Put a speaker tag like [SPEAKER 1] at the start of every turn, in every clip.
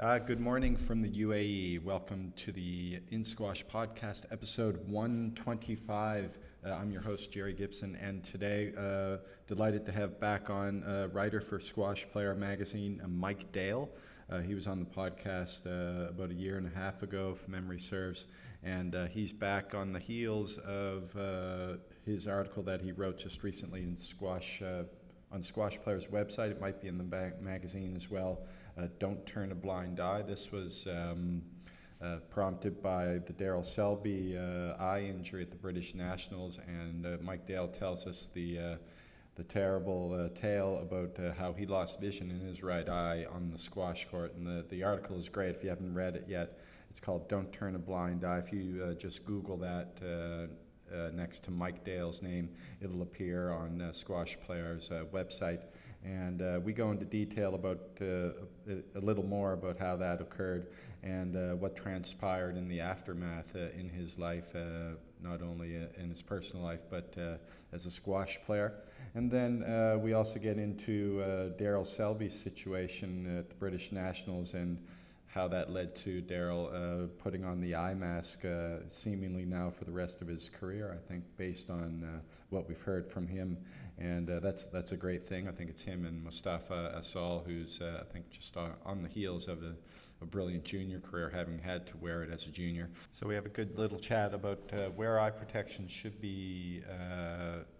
[SPEAKER 1] Uh, good morning from the UAE. Welcome to the In Squash podcast, episode 125. Uh, I'm your host, Jerry Gibson, and today, uh, delighted to have back on uh, writer for Squash Player magazine, uh, Mike Dale. Uh, he was on the podcast about a year and a half ago, if memory serves, and he's back on the heels of his article that he wrote just recently in Squash on Squash Player's website. It might be in the magazine as well uh, Don't Turn a Blind Eye. This was um, uh, prompted by the Daryl Selby uh, eye injury at the British Nationals, and uh, Mike Dale tells us the uh, the terrible uh, tale about how he lost vision in his right eye on the squash court. And the, the article is great if you haven't read it yet. It's called Don't Turn a Blind Eye. If you just Google that, uh, next to Mike Dale's name. It'll appear on uh, Squash Player's uh, website. And uh, we go into detail about uh, a, little more about how that occurred and uh, what transpired in the aftermath in his life, not only in his personal life, but as a squash player. And then we also get into Daryl Selby's situation at the British Nationals and how that led to Daryl uh, putting on the eye mask uh, seemingly now for the rest of his career. I think based on uh, what we've heard from him, and uh, that's that's a great thing. I think it's him and Mostafa Asal, who's uh, I think just on the heels of a, a, brilliant junior career, having had to wear it as a junior. So we have a good little chat about uh, where eye protection should be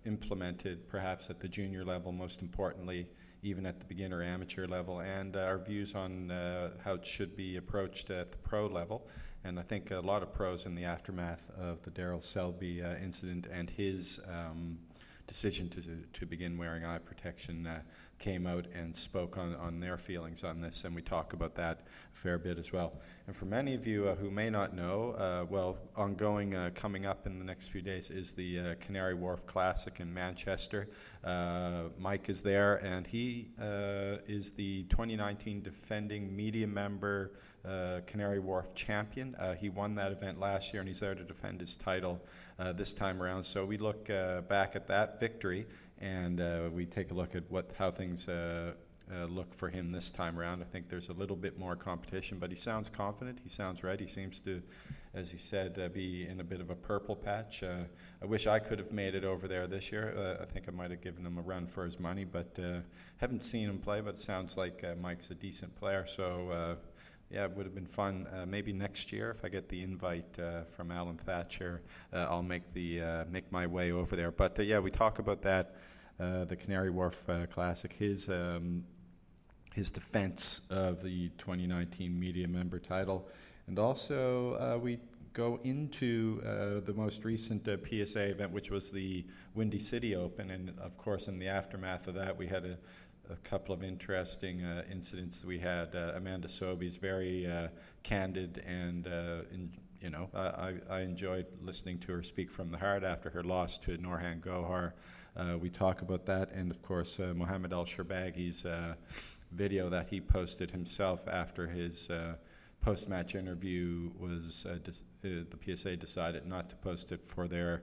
[SPEAKER 1] implemented, perhaps at the junior level, most importantly even at the beginner amateur level, and uh, our views on uh, how it should be approached at the pro level. And I think a lot of pros in the aftermath of the Daryl Selby uh, incident and his um, decision to, to begin wearing eye protection uh, came out and spoke on, on their feelings on this, and we talk about that a fair bit as well. And for many of you uh, who may not know, uh, well, ongoing uh, coming up in the next few days is the uh, Canary Wharf Classic in Manchester. Uh, Mike is there, and he is the 2019 defending media member uh, Canary Wharf champion. Uh, he won that event last year, and he's there to defend his title uh, this time around. So we look uh, back at that victory, and uh, we take a look at what how things. Uh, look for him this time around. I think there's a little bit more competition, but he sounds confident. He sounds ready. He seems to, as he said, be in a bit of a purple patch. I wish I could have made it over there this year. I think I might have given him a run for his money, but haven't seen him play. But sounds like Mike's a decent player, so yeah, it would have been fun. Uh, maybe next year, if I get the invite uh, from Alan Thatcher, uh, I'll make the uh, make my way over there. But uh, yeah, we talk about that, uh, the Canary Wharf Classic, his um, his defense of the 2019 media member title, and also we go into the most recent PSA event, which was the Windy City Open, and of course, in the aftermath of that, we had a a couple of interesting uh, incidents we had. Uh, Amanda Sobhy's very uh, candid and, uh, in, you know, I, I enjoyed listening to her speak from the heart after her loss to Nouran Gohar. Uh, we talk about that, and of course, uh, Mohamed El Shorbagy's video that he posted himself after his post-match interview was dis- the PSA decided not to post it for their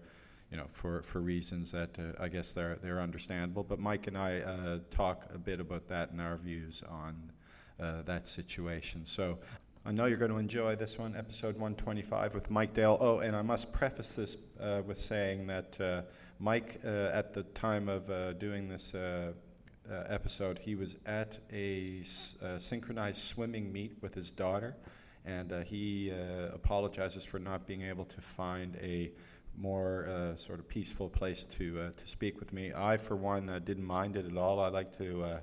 [SPEAKER 1] you know, for, for reasons that uh, I guess they're, they're understandable. But Mike and I uh, talk a bit about that and our views on uh, that situation. So I know you're going to enjoy this one, episode 125 with Mike Dale. Oh, and I must preface this uh, with saying that uh, Mike, uh, at the time of doing this episode, he was at a synchronized swimming meet with his daughter, and he apologizes for not being able to find a more uh, sort of peaceful place to uh, to speak with me. I, for one, uh, didn't mind it at all. I like to, uh,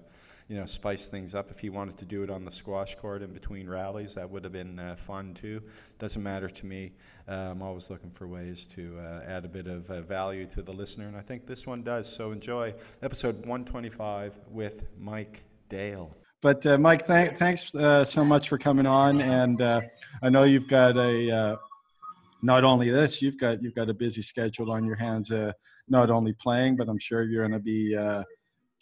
[SPEAKER 1] you know, spice things up. If he wanted to do it on the squash court in between rallies, that would have been uh, fun too. Doesn't matter to me. Uh, I'm always looking for ways to add a bit of value to the listener, and I think this one does. So enjoy episode 125 with Mike Dale.
[SPEAKER 2] But Mike, th- thanks so much for coming on, and I know you've got a not only this, you've got you've got a busy schedule on your hands. Uh, not only playing, but I'm sure you're going to be uh,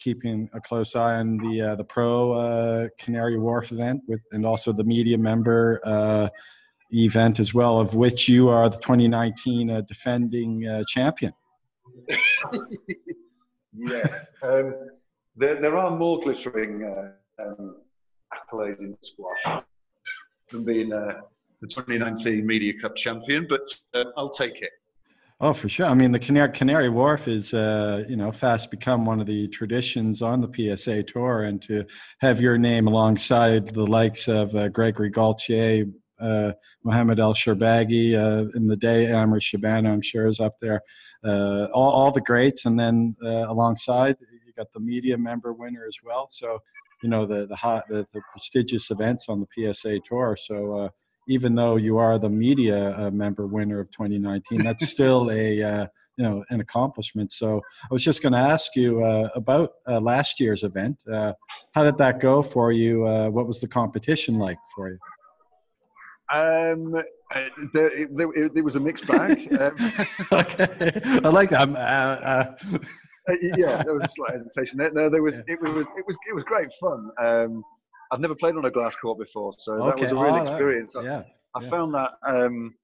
[SPEAKER 2] keeping a close eye on the uh, the pro uh, Canary Wharf event with, and also the media member uh, event as well, of which you are the 2019 uh, defending champion.
[SPEAKER 3] yes, um, there, there are more glittering um, accolades in squash than being uh, the 2019 Media Cup champion, but uh, I'll take it.
[SPEAKER 1] Oh, for sure. I mean, the Canary, Canary Wharf is, uh, you know, fast become one of the traditions on the PSA Tour, and to have your name alongside the likes of uh, Gregory Gaultier, uh, Mohamed El Shorbagy uh, in the day, Amr Shabana, I'm sure, is up there. Uh, all, all the greats, and then uh, alongside, you got the media member winner as well. So, you know, the the, hot, the, the prestigious events on the PSA Tour. So, even though you are the media uh, member winner of 2019 that's still a uh, you know an accomplishment. So i was just going to ask you uh, about uh, last year's event. Uh, how did that go for you? Uh, what was the competition like for you?
[SPEAKER 3] Um, there, there, there, was a mixed bag. Um,
[SPEAKER 1] okay. I like that.
[SPEAKER 3] Yeah there was a slight hesitation there. No there was it was it was it was great fun. Um, I've never played on a glass court before, so okay. that was a real oh, experience. That, yeah. I, I yeah. found that um,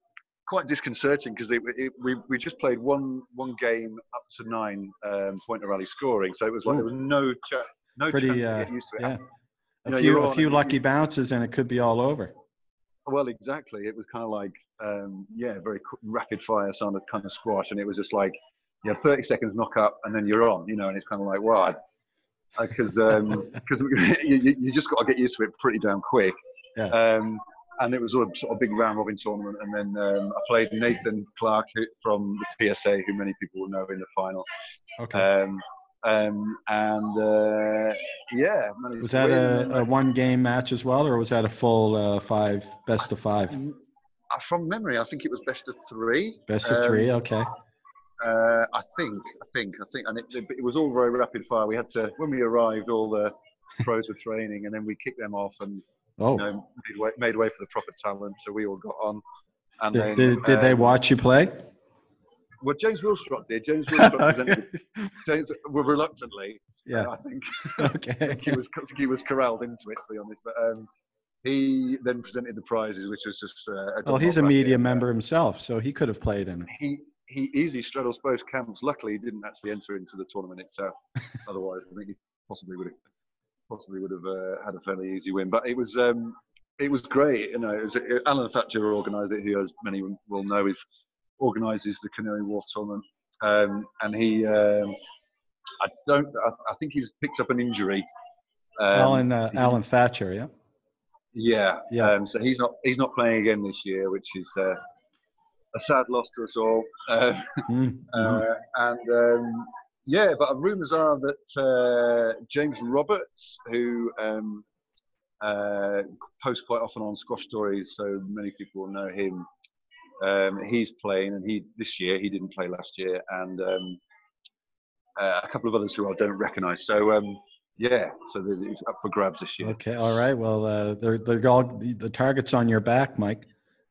[SPEAKER 3] quite disconcerting because we we just played one one game up to nine um, point of rally scoring, so it was like Ooh. there was no ch- no
[SPEAKER 1] Pretty,
[SPEAKER 3] chance
[SPEAKER 1] uh, to get used to it. Yeah. a few a few lucky you, bounces and it could be all over.
[SPEAKER 3] Well, exactly. It was kind of like um, yeah, very rapid fire sound of kind of squash, and it was just like you have 30 seconds knock up and then you're on, you know, and it's kind of like, well, because um, because you, you just got to get used to it pretty damn quick. Yeah. Um, and it was a sort of big round robin tournament. And then um, I played Nathan Clark from the PSA, who many people will know in the final.
[SPEAKER 1] Okay.
[SPEAKER 3] Um, um, and uh, yeah,
[SPEAKER 1] was that a, a, one game match as well, or was that a full uh, five best of five?
[SPEAKER 3] From memory, I think it was best of three.
[SPEAKER 1] Best of three, um, okay.
[SPEAKER 3] Uh, I think, I think, I think, and it, it, was all very rapid fire. We had to, when we arrived, all the pros were training, and then we kicked them off and oh. you know, made, way, made way for the proper talent. So we all got on.
[SPEAKER 1] And did, then, did, did um, they watch you play?
[SPEAKER 3] Well, James Willstrop did. James Willstrop presented. James, well, reluctantly.
[SPEAKER 1] Yeah,
[SPEAKER 3] I think.
[SPEAKER 1] okay. I
[SPEAKER 3] think he was I think he was corralled into it, to be honest. But um, he then presented the prizes, which was just. Uh,
[SPEAKER 1] well, he's a media member himself, so he could have played in it.
[SPEAKER 3] He he easily straddles both camps. Luckily, he didn't actually enter into the tournament itself. Otherwise, I think he possibly would have possibly would have uh, had a fairly easy win. But it was um, it was great. You know, it was, it, Alan Thatcher organised it, who, as many will know, is organises the Canary Wharf tournament, um, and he. Um, I don't. I, I, think he's picked up an injury.
[SPEAKER 1] Um, Alan uh, Alan Thatcher, yeah.
[SPEAKER 3] Yeah, yeah. Um, so he's not he's not playing again this year, which is uh, a sad loss to us all. Uh, mm-hmm. uh, and um, yeah, but rumours are that uh, James Roberts, who um, uh, posts quite often on Squash Stories, so many people know him. Um, he's playing, and he this year he didn't play last year, and um, uh, a couple of others who I don't recognise. So um, yeah, so it's up for grabs this year.
[SPEAKER 1] Okay, all right. Well, uh, they're they're all the targets on your back, Mike.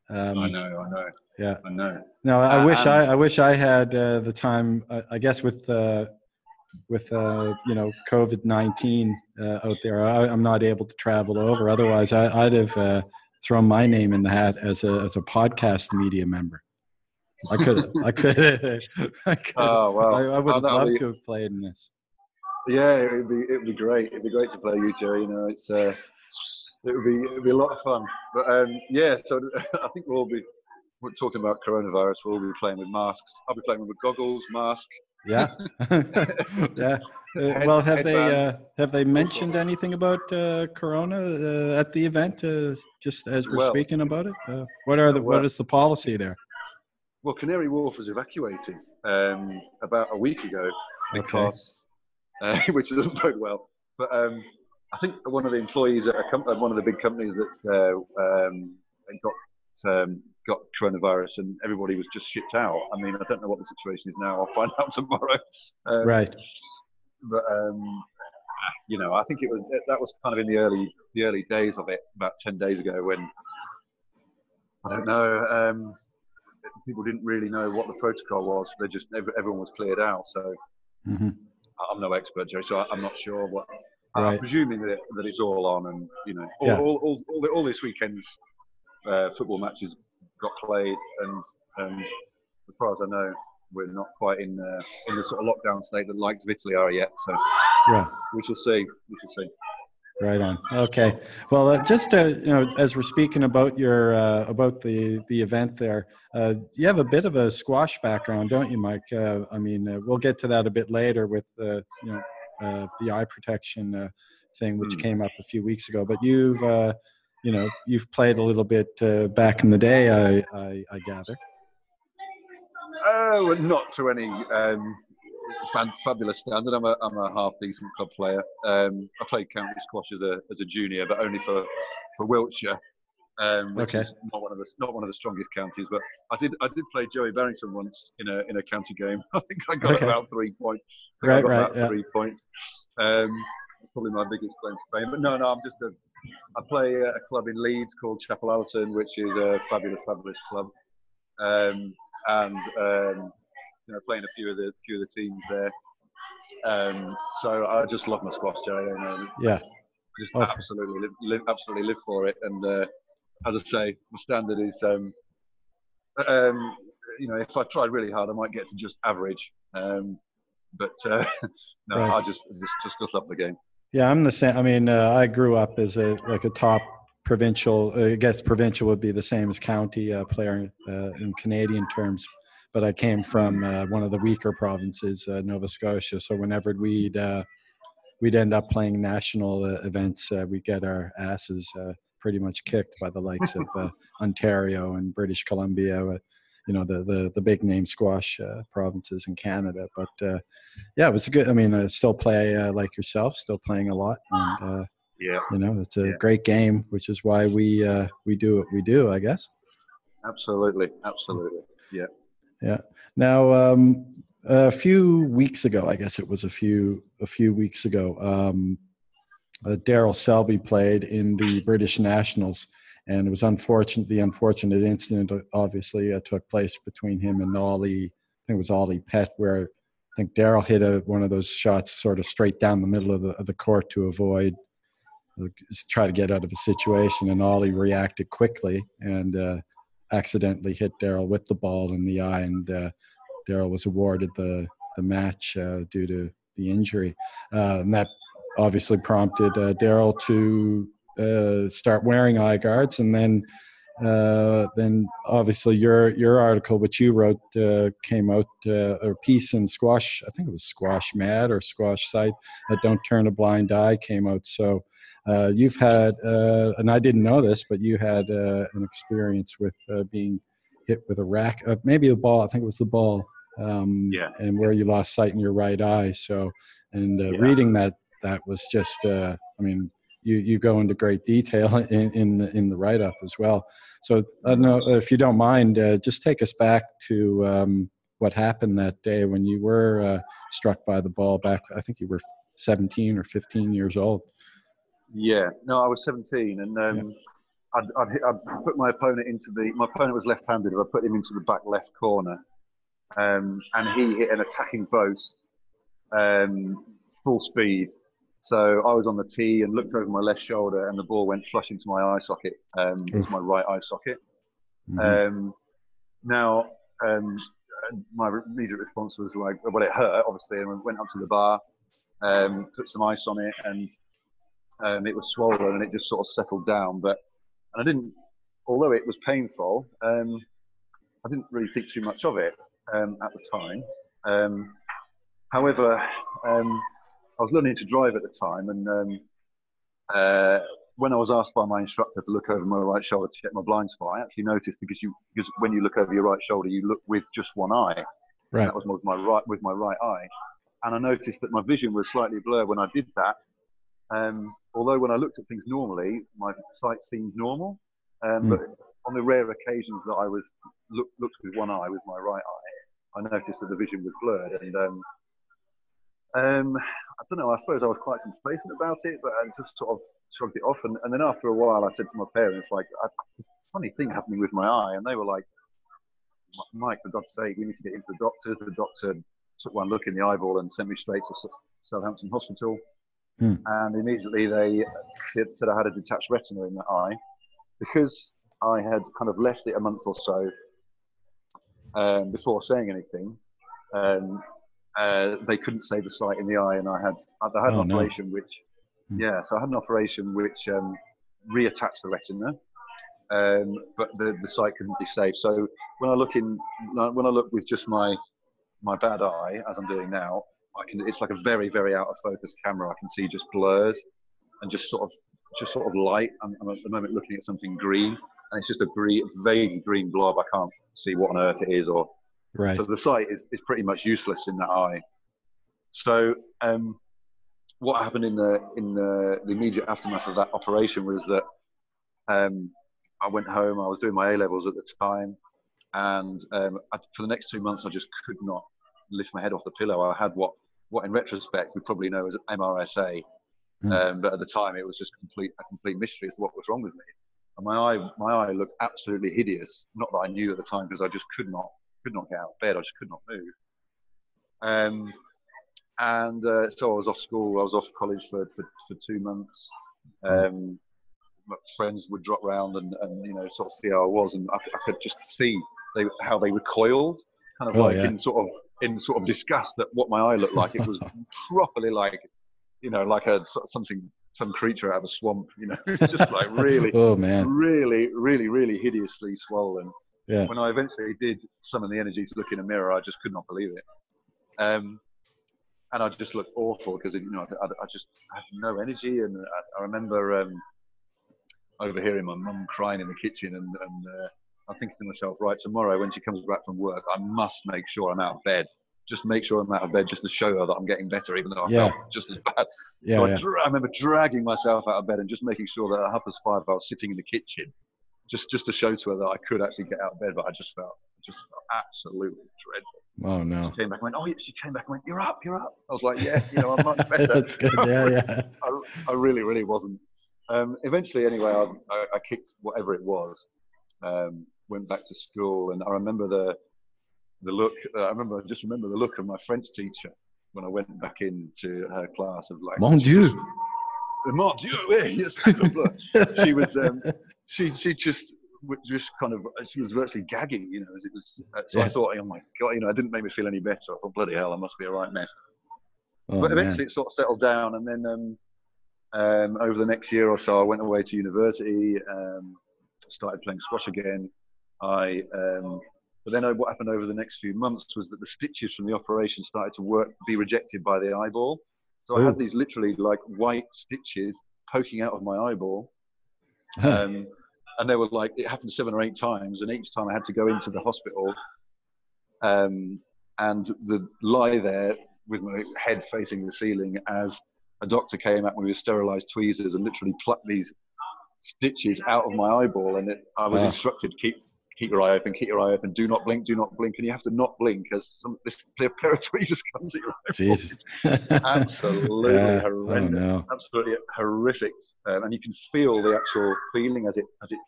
[SPEAKER 3] Um, I know, I know.
[SPEAKER 1] Yeah,
[SPEAKER 3] I know.
[SPEAKER 1] No, I uh, wish I, I wish I had uh, the time. Uh, I guess with uh, with uh, you know COVID nineteen uh, out there, I, am not able to travel over. Otherwise, I, would have thrown my name in the hat as a as a podcast media member. I could, I could, I could. Oh well, I, I would oh, loved be, to have played in this.
[SPEAKER 3] Yeah, it'd be it'd be great. It'd be great to play you, Jerry. You know, it's uh, it would be it would be a lot of fun. But um, yeah, so I think we'll all be we're talking about coronavirus, we'll be playing with masks. I'll be playing with goggles, mask.
[SPEAKER 1] Yeah, yeah. Uh, well, have they uh, have they mentioned anything about uh, Corona uh, at the event? Uh, just as we're well, speaking about it, uh, what are the what is the policy there?
[SPEAKER 3] Well, Canary Wharf was evacuated um, about a week ago because, okay. which doesn't bode well. But um, I think one of the employees at a company, one of the big companies that's there, um, got um, got coronavirus and everybody was just shipped out. I mean, I don't know what the situation is now. I'll find out tomorrow.
[SPEAKER 1] Um, right.
[SPEAKER 3] But um, you know, I think it was that was kind of in the early the early days of it, about ten days ago, when I don't know. Um, people didn't really know what the protocol was. They just everyone was cleared out. So mm-hmm. I'm no expert, Joe, so I'm not sure what. Right. I'm presuming that, that it's all on, and you know, all, yeah. all, all, all, all, this weekend's uh, football matches got played, and um, as far as I know, we're not quite in uh, in the sort of lockdown state that likes of Italy are yet. So
[SPEAKER 1] yeah,
[SPEAKER 3] we shall see. We shall see.
[SPEAKER 1] Right on. Okay. Well, uh, just uh, you know, as we're speaking about your uh, about the the event there, uh, you have a bit of a squash background, don't you, Mike? Uh, I mean, uh, we'll get to that a bit later with the you know the eye protection thing, which mm. came up a few weeks ago. But you've you know you've played a little bit back in the day, I I, I gather.
[SPEAKER 3] Oh, not to any. Um fabulous standard. I'm a, I'm a half decent club player. Um, I played county squash as a, as a junior, but only for, for Wiltshire. Um, which okay. is not one of the not one of the strongest counties, but I did I did play Joey Barrington once in a in a county game. I think I got okay. about three points.
[SPEAKER 1] Right, right, about
[SPEAKER 3] yeah. three points. Um, probably my biggest claim to fame. But no, no, I'm just a. I play at a club in Leeds called Chapel Allerton, which is a fabulous, fabulous club. Um, and um, you know, playing a few of the few of the teams there. Um, so I just love my squash, Jay. And, um,
[SPEAKER 1] yeah,
[SPEAKER 3] just awesome. absolutely live, live, absolutely live for it. And uh, as I say, my standard is, um, um, you know, if I tried really hard, I might get to just average. Um, but uh, no, right. I just just just just love the game.
[SPEAKER 1] Yeah, I'm the same. I mean, uh, I grew up as a like a top provincial. I guess provincial would be the same as county uh, player uh, in Canadian terms but I came from uh, one of the weaker provinces, uh, Nova Scotia. So whenever we'd uh, we'd end up playing national uh, events, uh, we'd get our asses uh, pretty much kicked by the likes of Ontario and British Columbia. You know the, the the big name squash provinces in Canada, but yeah, it was a good. I mean, I still play like yourself, still playing a lot, and
[SPEAKER 3] yeah,
[SPEAKER 1] you know, it's a yeah. great game, which is why we we do what we do, I guess.
[SPEAKER 3] Absolutely, absolutely, yeah
[SPEAKER 1] yeah. Now, um, a few weeks ago, I guess it was a few a few weeks ago, um, uh, Daryl Selby played in the British Nationals, and it was unfortunate. The unfortunate incident, obviously, uh, took place between him and Ollie. I think it was Ollie Pett, where I think Daryl hit a, one of those shots sort of straight down the middle of the, of the court to avoid try to get out of a situation, and Ollie reacted quickly and uh, accidentally hit Daryl with the ball in the eye, and uh, Daryl was awarded the the match uh, due to the injury, uh, and that obviously prompted uh, Daryl to uh, start wearing eye guards, and then. Uh, then obviously your your article which you wrote came out a piece in squash i think it was squash mad or squash site that don't turn a blind eye came out so uh, you've had, uh, and I didn't know this, but you had uh, an experience with uh, being hit with a rack, uh, maybe the ball. I think it was the ball. Um,
[SPEAKER 3] yeah.
[SPEAKER 1] And where you lost sight in your right eye. So, and uh, yeah. reading that, that was just. I mean, you you go into great detail in in the, in the write up as well. So I don't know if you don't mind, just take us back to um, what happened that day when you were struck by the ball. Back, I think you were 17 or 15 years old.
[SPEAKER 3] Yeah, no, I was 17, and um, yeah. I'd, I'd, hit, I'd, put my opponent into the. My opponent was left-handed. I put him into the back left corner, um, and he hit an attacking post, um, full speed. So I was on the tee and looked over my left shoulder, and the ball went flush into my eye socket, um, into my right eye socket. Mm-hmm. Um, now, um, my immediate response was like, well, it hurt, obviously, and we went up to the bar, um, put some ice on it, and um, it was swollen and it just sort of settled down. But and I didn't, although it was painful, um, I didn't really think too much of it um, at the time. Um, however, um, I was learning to drive at the time, and um, uh, when I was asked by my instructor to look over my right shoulder to check my blind spot, I actually noticed because you because when you look over your right shoulder, you look with just one eye.
[SPEAKER 1] Right.
[SPEAKER 3] that was with my right with my right eye, and I noticed that my vision was slightly blurred when I did that. Um, although when I looked at things normally, my sight seemed normal. Um, mm. But on the rare occasions that I was look, looked with one eye, with my right eye, I noticed that the vision was blurred. And um, um, I don't know. I suppose I was quite complacent about it, but I just sort of shrugged it off. And, and then after a while, I said to my parents, like, "This funny thing happening with my eye," and they were like, "Mike, for God's sake, we need to get into the doctors." The doctor took one look in the eyeball and sent me straight to Southampton Hospital. Hmm. And immediately they said I had a detached retina in the eye because I had kind of left it a month or so um, before saying anything. Um, uh, they couldn't save the sight in the eye, and I had I had oh, an operation no. which Mm. Yeah, so I had an operation which um, reattached the retina, um, but the, the sight couldn't be saved. So when I look in, when I look with just my my bad eye, as I'm doing now, I can. It's like a very very out of focus camera. I can see just blurs and just sort of just sort of light. I'm, I'm, at the moment looking at something green, and it's just a green, vague green blob. I can't see what on earth it is, or
[SPEAKER 1] right.
[SPEAKER 3] So the sight is, is pretty much useless in that eye. So um, what happened in the in the, the, immediate aftermath of that operation was that um, I went home. I was doing my A levels at the time, and um, I, for the next two months, I just could not lift my head off the pillow. I had what what in retrospect we probably know as MRSA, mm. um, but at the time it was just complete a complete mystery as to what was wrong with me. And my eye my eye looked absolutely hideous. Not that I knew at the time because I just could not could not get out of bed. I just could not move. Um, and uh, so I was off school. I was off college for for, for two months. Um, friends would drop round and, and you know sort of see how I was, and I, I could just see they, how they recoiled, kind of oh, like yeah. in sort of in sort of disgust at what my eye looked like. It was properly like you know like a something some creature out of a swamp. You know, just like really,
[SPEAKER 1] oh man,
[SPEAKER 3] really, really, really hideously swollen.
[SPEAKER 1] Yeah.
[SPEAKER 3] When I eventually did summon the energy to look in a mirror, I just could not believe it. Um, and I just looked awful because you know I, I, just had no energy, and I, I remember um, overhearing my mum crying in the kitchen, and, and uh, I'm thinking to myself, right, tomorrow when she comes back from work, I must make sure I'm out of bed. Just make sure I'm out of bed, just to show her that I'm getting better, even though I yeah. felt just as bad.
[SPEAKER 1] Yeah,
[SPEAKER 3] so
[SPEAKER 1] I,
[SPEAKER 3] dra- I remember dragging myself out of bed and just making sure that at half past five I was sitting in the kitchen, just just to show to her that I could actually get out of bed. But I just felt just felt absolutely dreadful.
[SPEAKER 1] Oh no!
[SPEAKER 3] She came back and went, oh, she came back and went, you're up, you're up. I was like, yeah, you know, I'm much better.
[SPEAKER 1] That's good. Yeah, yeah.
[SPEAKER 3] I, I really, really wasn't. Um, eventually, anyway, I, I, I, kicked whatever it was. Um, went back to school, and I remember the the look. Uh, I remember, I just remember the look of my French teacher when I went back into her class of like,
[SPEAKER 1] Mon Dieu,
[SPEAKER 3] Mon Dieu, yes. she was, um, she she just just kind of she was virtually gagging, you know. It was uh, so yeah. I thought, oh my god, you know, it didn't make me feel any better. I thought, bloody hell, I must be a right mess. Oh, but eventually, man. it sort of settled down, and then um, um, over the next year or so, I went away to university, um, started playing squash again. I, um, but then what happened over the next few months was that the stitches from the operation started to work, be rejected by the eyeball. So Ooh. I had these literally like white stitches poking out of my eyeball. Um, and they were like, it happened seven or eight times. And each time I had to go into the hospital um, and the, lie there with my head facing the ceiling as a doctor came out with sterilized tweezers and literally plucked these stitches out of my eyeball. And it, I was instructed keep keep your eye open, keep your eye open, do not blink, do not blink, and you have to not blink as some this pair of tweezers comes at your eye.
[SPEAKER 1] Jesus,
[SPEAKER 3] absolutely yeah. Oh, horrendous, oh, no. absolutely horrific, um, and you can feel the actual feeling as it as it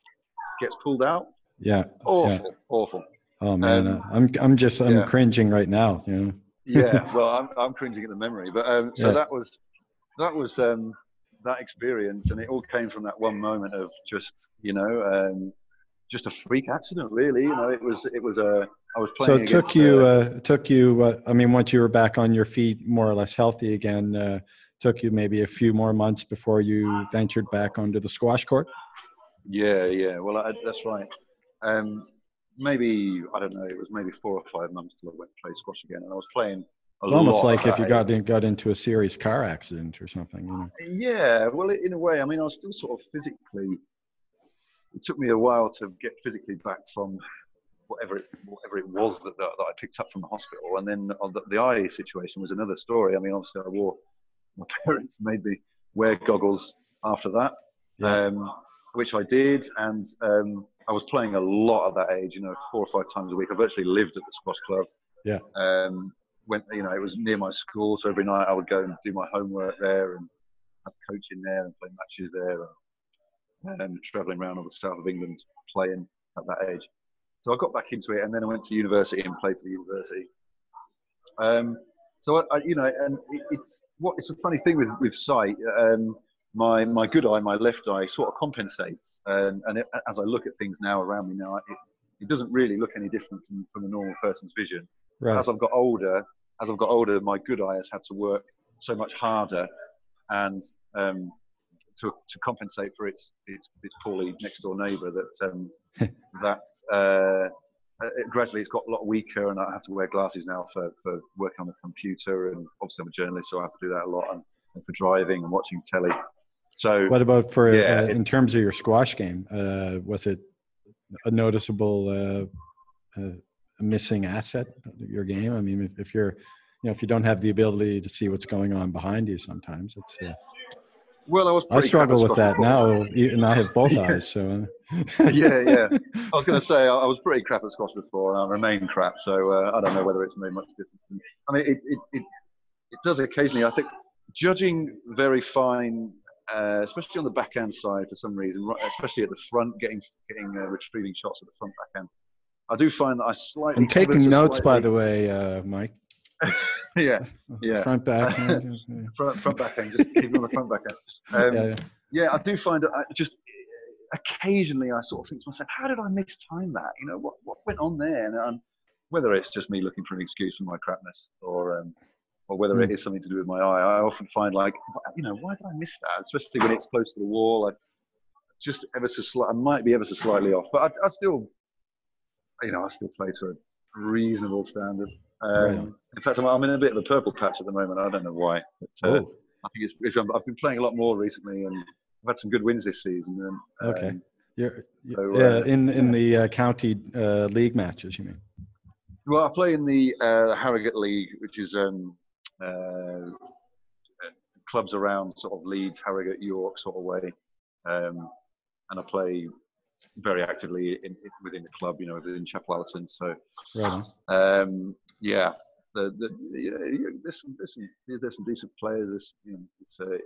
[SPEAKER 3] gets pulled out.
[SPEAKER 1] Yeah,
[SPEAKER 3] awful,
[SPEAKER 1] yeah.
[SPEAKER 3] awful.
[SPEAKER 1] Oh man, um, I'm I'm just I'm yeah. cringing right now. You know.
[SPEAKER 3] yeah, well, I'm I'm cringing at the memory, but um, so that was that was um, that experience, and it all came from that one moment of just you know um, just a freak accident, really. You know, it was it was a I was playing.
[SPEAKER 1] So it took you uh, took you. Uh, I mean, once you were back on your feet, more or less healthy again, uh, took you maybe a few more months before you ventured back onto the squash court.
[SPEAKER 3] Yeah, yeah. Well, I, that's right. Um, maybe I don't know. It was maybe four or five months till I went to play squash again, and I was playing
[SPEAKER 1] it's almost like if you got in, got into a serious car accident or something, you know.
[SPEAKER 3] Yeah, well, in a way, I mean, I was still sort of physically. It took me a while to get physically back from whatever it, whatever it was that, that, that I picked up from the hospital, and then the, the, eye situation was another story. I mean, obviously, I wore my parents made me wear goggles after that, yeah. um, which I did, and um, I was playing a lot at that age. You know, four or five times a week. I virtually lived at the squash club.
[SPEAKER 1] Yeah.
[SPEAKER 3] Um, went, you know, it was near my school, so every night I would go and do my homework there and have coaching there and play matches there, and, and travelling around all the south of England playing at that age. So I got back into it, and then I went to university and played for the university. Um, so I, I, you know, and it, it's what it's a funny thing with with sight. Um, my my good eye, my left eye, sort of compensates, and, and it, as I look at things now around me now, it, it doesn't really look any different from, from a normal person's vision. Right. As I've got older, as I've got older, my good eye has had to work so much harder, and um, to, to compensate for its its, its poorly next door neighbour that um, that uh, it, gradually it's got a lot weaker, and I have to wear glasses now for, for working on the computer, and obviously I'm a journalist, so I have to do that a lot, and, and for driving and watching telly. So,
[SPEAKER 1] what about for yeah, uh, in terms of your squash game? Uh, was it a noticeable uh, uh, missing asset your game? I mean, if, if, you're, you know, if you don't have the ability to see what's going on behind you, sometimes it's.
[SPEAKER 3] Well, I was.
[SPEAKER 1] I struggle with that now, and I have both eyes. So.
[SPEAKER 3] Yeah, yeah. I was going to say I was pretty crap at squash before, and I remain crap. So uh, I don't know whether it's made much difference. I mean, it, it, it, it does occasionally. I think judging very fine uh, especially on the backhand side for some reason, especially at the front, getting getting uh, retrieving shots at the front backhand. I do find that I slightly.
[SPEAKER 1] I'm taking notes, slightly, by the way, uh, Mike.
[SPEAKER 3] yeah, yeah.
[SPEAKER 1] Front back,
[SPEAKER 3] front, front backhand. Just keep on the front backhand. Um, yeah, yeah. yeah, I do find that I just occasionally I sort of think to myself, how did I miss time that? You know, what what went on there? And um, whether it's just me looking for an excuse for my crapness or um, or whether mm. it is something to do with my eye. I often find like, you know, why did I miss that? Especially when it's close to the wall. I just ever so slight, I might be ever so slightly off, but I, I still, you know, I still play to a reasonable standard. Um, In fact, I'm, I'm, in a bit of a purple patch at the moment. I don't know why. But, uh, oh. I think it's, it's, I've been playing a lot more recently, and I've had some good wins this season.
[SPEAKER 1] And, okay. Um, you're, so, yeah, uh, in in the uh, county uh, league matches, you mean?
[SPEAKER 3] Well, I play in the uh, Harrogate League, which is um, uh, clubs around sort of Leeds, Harrogate, York sort of way. Um, and I play very actively in, in, within the club, you know, within Chapel Allerton. So, right um, yeah, the, the, yeah, there's, some, there's, some, there's some decent players. There's, you know, it's, uh,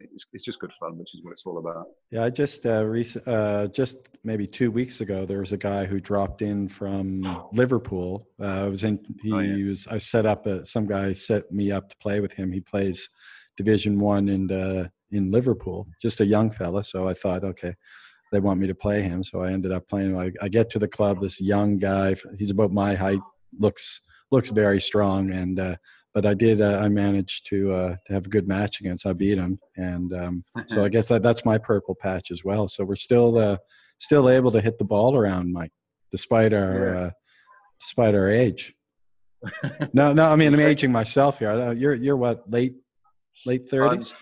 [SPEAKER 3] it's, it's just good fun, which is what it's all about.
[SPEAKER 1] Yeah, I just uh, recent, uh, just maybe two weeks ago, there was a guy who dropped in from Liverpool. Uh, I was in. He oh, yeah. was. I set up a, some guy set me up to play with him. He plays Division One in uh, in Liverpool. Just a young fella. So I thought, okay, they want me to play him. So I ended up playing. I, I get to the club. This young guy. He's about my height. Looks looks very strong and uh, but I did. Uh, I managed to uh, to have a good match against. I beat him, and um, so I guess that, that's my purple patch as well. So we're still uh, still able to hit the ball around, Mike, despite our. Uh, despite our age. no, no. I mean, I'm aging myself here. You're you're what late late thirties.